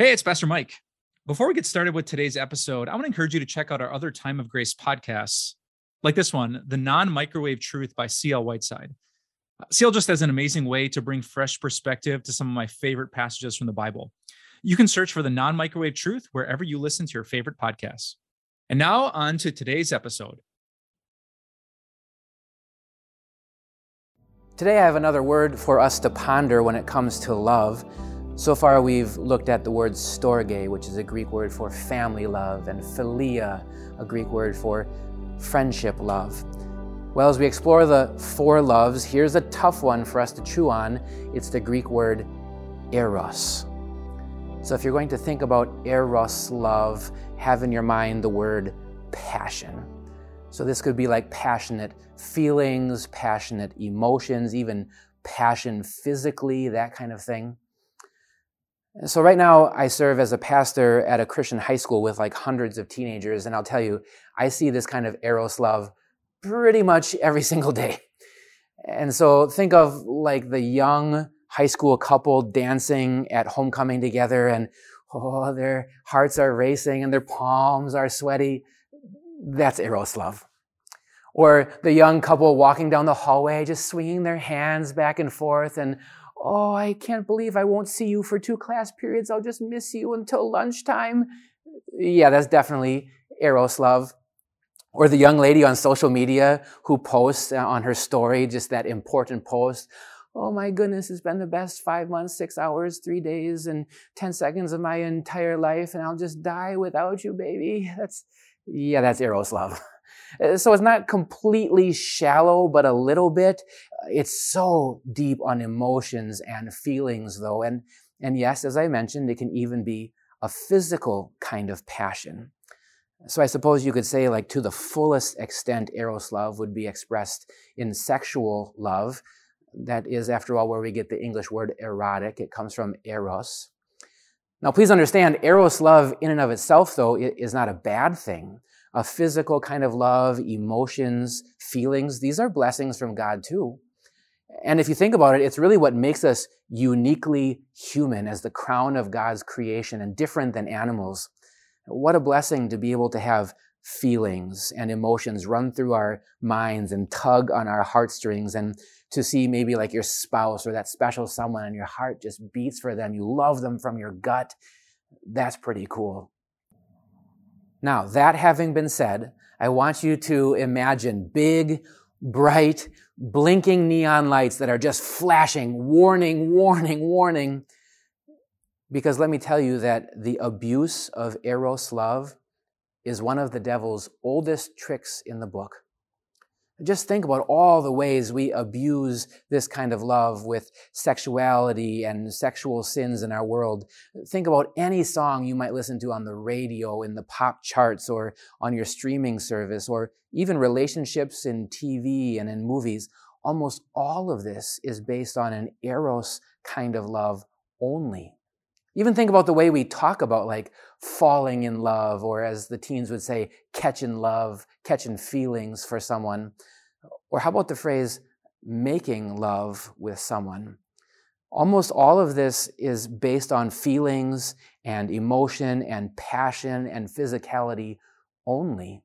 Hey, it's Pastor Mike. Before we get started with today's episode, I want to encourage you to check out our other Time of Grace podcasts, like this one, The Non Microwave Truth by C.L. Whiteside. Uh, CL just has an amazing way to bring fresh perspective to some of my favorite passages from the Bible. You can search for the non microwave truth wherever you listen to your favorite podcasts. And now, on to today's episode. Today, I have another word for us to ponder when it comes to love. So far, we've looked at the word storge, which is a Greek word for family love, and philia, a Greek word for friendship love. Well, as we explore the four loves, here's a tough one for us to chew on. It's the Greek word eros. So, if you're going to think about eros love, have in your mind the word passion. So, this could be like passionate feelings, passionate emotions, even passion physically, that kind of thing. So, right now, I serve as a pastor at a Christian high school with like hundreds of teenagers. And I'll tell you, I see this kind of eros love pretty much every single day. And so, think of like the young high school couple dancing at homecoming together, and oh, their hearts are racing and their palms are sweaty. That's eros love. Or the young couple walking down the hallway, just swinging their hands back and forth, and Oh, I can't believe I won't see you for two class periods. I'll just miss you until lunchtime. Yeah, that's definitely Eros love. Or the young lady on social media who posts uh, on her story just that important post. Oh my goodness, it's been the best five months, six hours, three days, and 10 seconds of my entire life, and I'll just die without you, baby. That's, yeah, that's Eros love. Uh, so it's not completely shallow, but a little bit. It's so deep on emotions and feelings, though. And, and yes, as I mentioned, it can even be a physical kind of passion. So I suppose you could say, like, to the fullest extent, Eros love would be expressed in sexual love. That is, after all, where we get the English word erotic. It comes from eros. Now, please understand, Eros love in and of itself, though, is not a bad thing a physical kind of love, emotions, feelings. These are blessings from God too. And if you think about it, it's really what makes us uniquely human as the crown of God's creation and different than animals. What a blessing to be able to have feelings and emotions run through our minds and tug on our heartstrings and to see maybe like your spouse or that special someone and your heart just beats for them. You love them from your gut. That's pretty cool. Now, that having been said, I want you to imagine big, bright, blinking neon lights that are just flashing, warning, warning, warning. Because let me tell you that the abuse of Eros love is one of the devil's oldest tricks in the book. Just think about all the ways we abuse this kind of love with sexuality and sexual sins in our world. Think about any song you might listen to on the radio, in the pop charts, or on your streaming service, or even relationships in TV and in movies. Almost all of this is based on an eros kind of love only. Even think about the way we talk about like falling in love, or as the teens would say, catching love, catching feelings for someone. Or how about the phrase making love with someone? Almost all of this is based on feelings and emotion and passion and physicality only.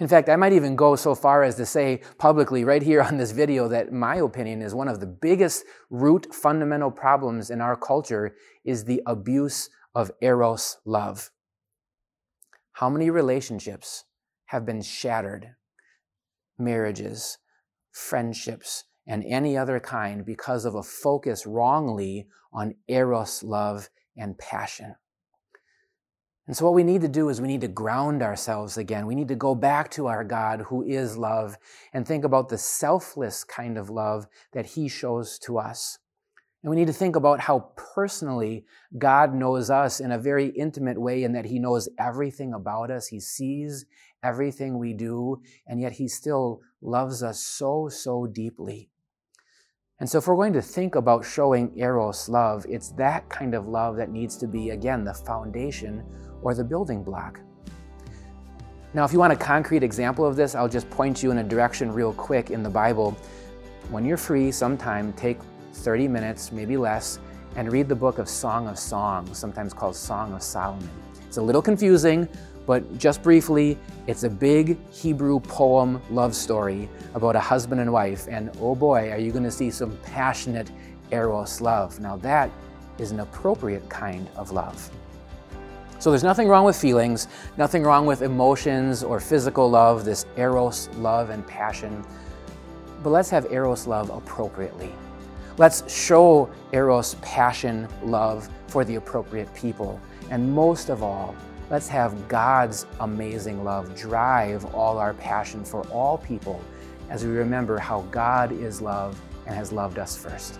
In fact, I might even go so far as to say publicly right here on this video that my opinion is one of the biggest root fundamental problems in our culture is the abuse of eros love. How many relationships have been shattered? Marriages, friendships, and any other kind because of a focus wrongly on eros love and passion. And so, what we need to do is we need to ground ourselves again. We need to go back to our God who is love and think about the selfless kind of love that He shows to us. And we need to think about how personally God knows us in a very intimate way, in that He knows everything about us. He sees everything we do, and yet He still loves us so, so deeply. And so, if we're going to think about showing Eros love, it's that kind of love that needs to be, again, the foundation or the building block. Now, if you want a concrete example of this, I'll just point you in a direction real quick in the Bible. When you're free, sometime take 30 minutes, maybe less, and read the book of Song of Songs, sometimes called Song of Solomon. It's a little confusing, but just briefly, it's a big Hebrew poem love story about a husband and wife, and oh boy, are you going to see some passionate Eros love. Now, that is an appropriate kind of love. So, there's nothing wrong with feelings, nothing wrong with emotions or physical love, this Eros love and passion. But let's have Eros love appropriately. Let's show Eros passion, love for the appropriate people. And most of all, let's have God's amazing love drive all our passion for all people as we remember how God is love and has loved us first.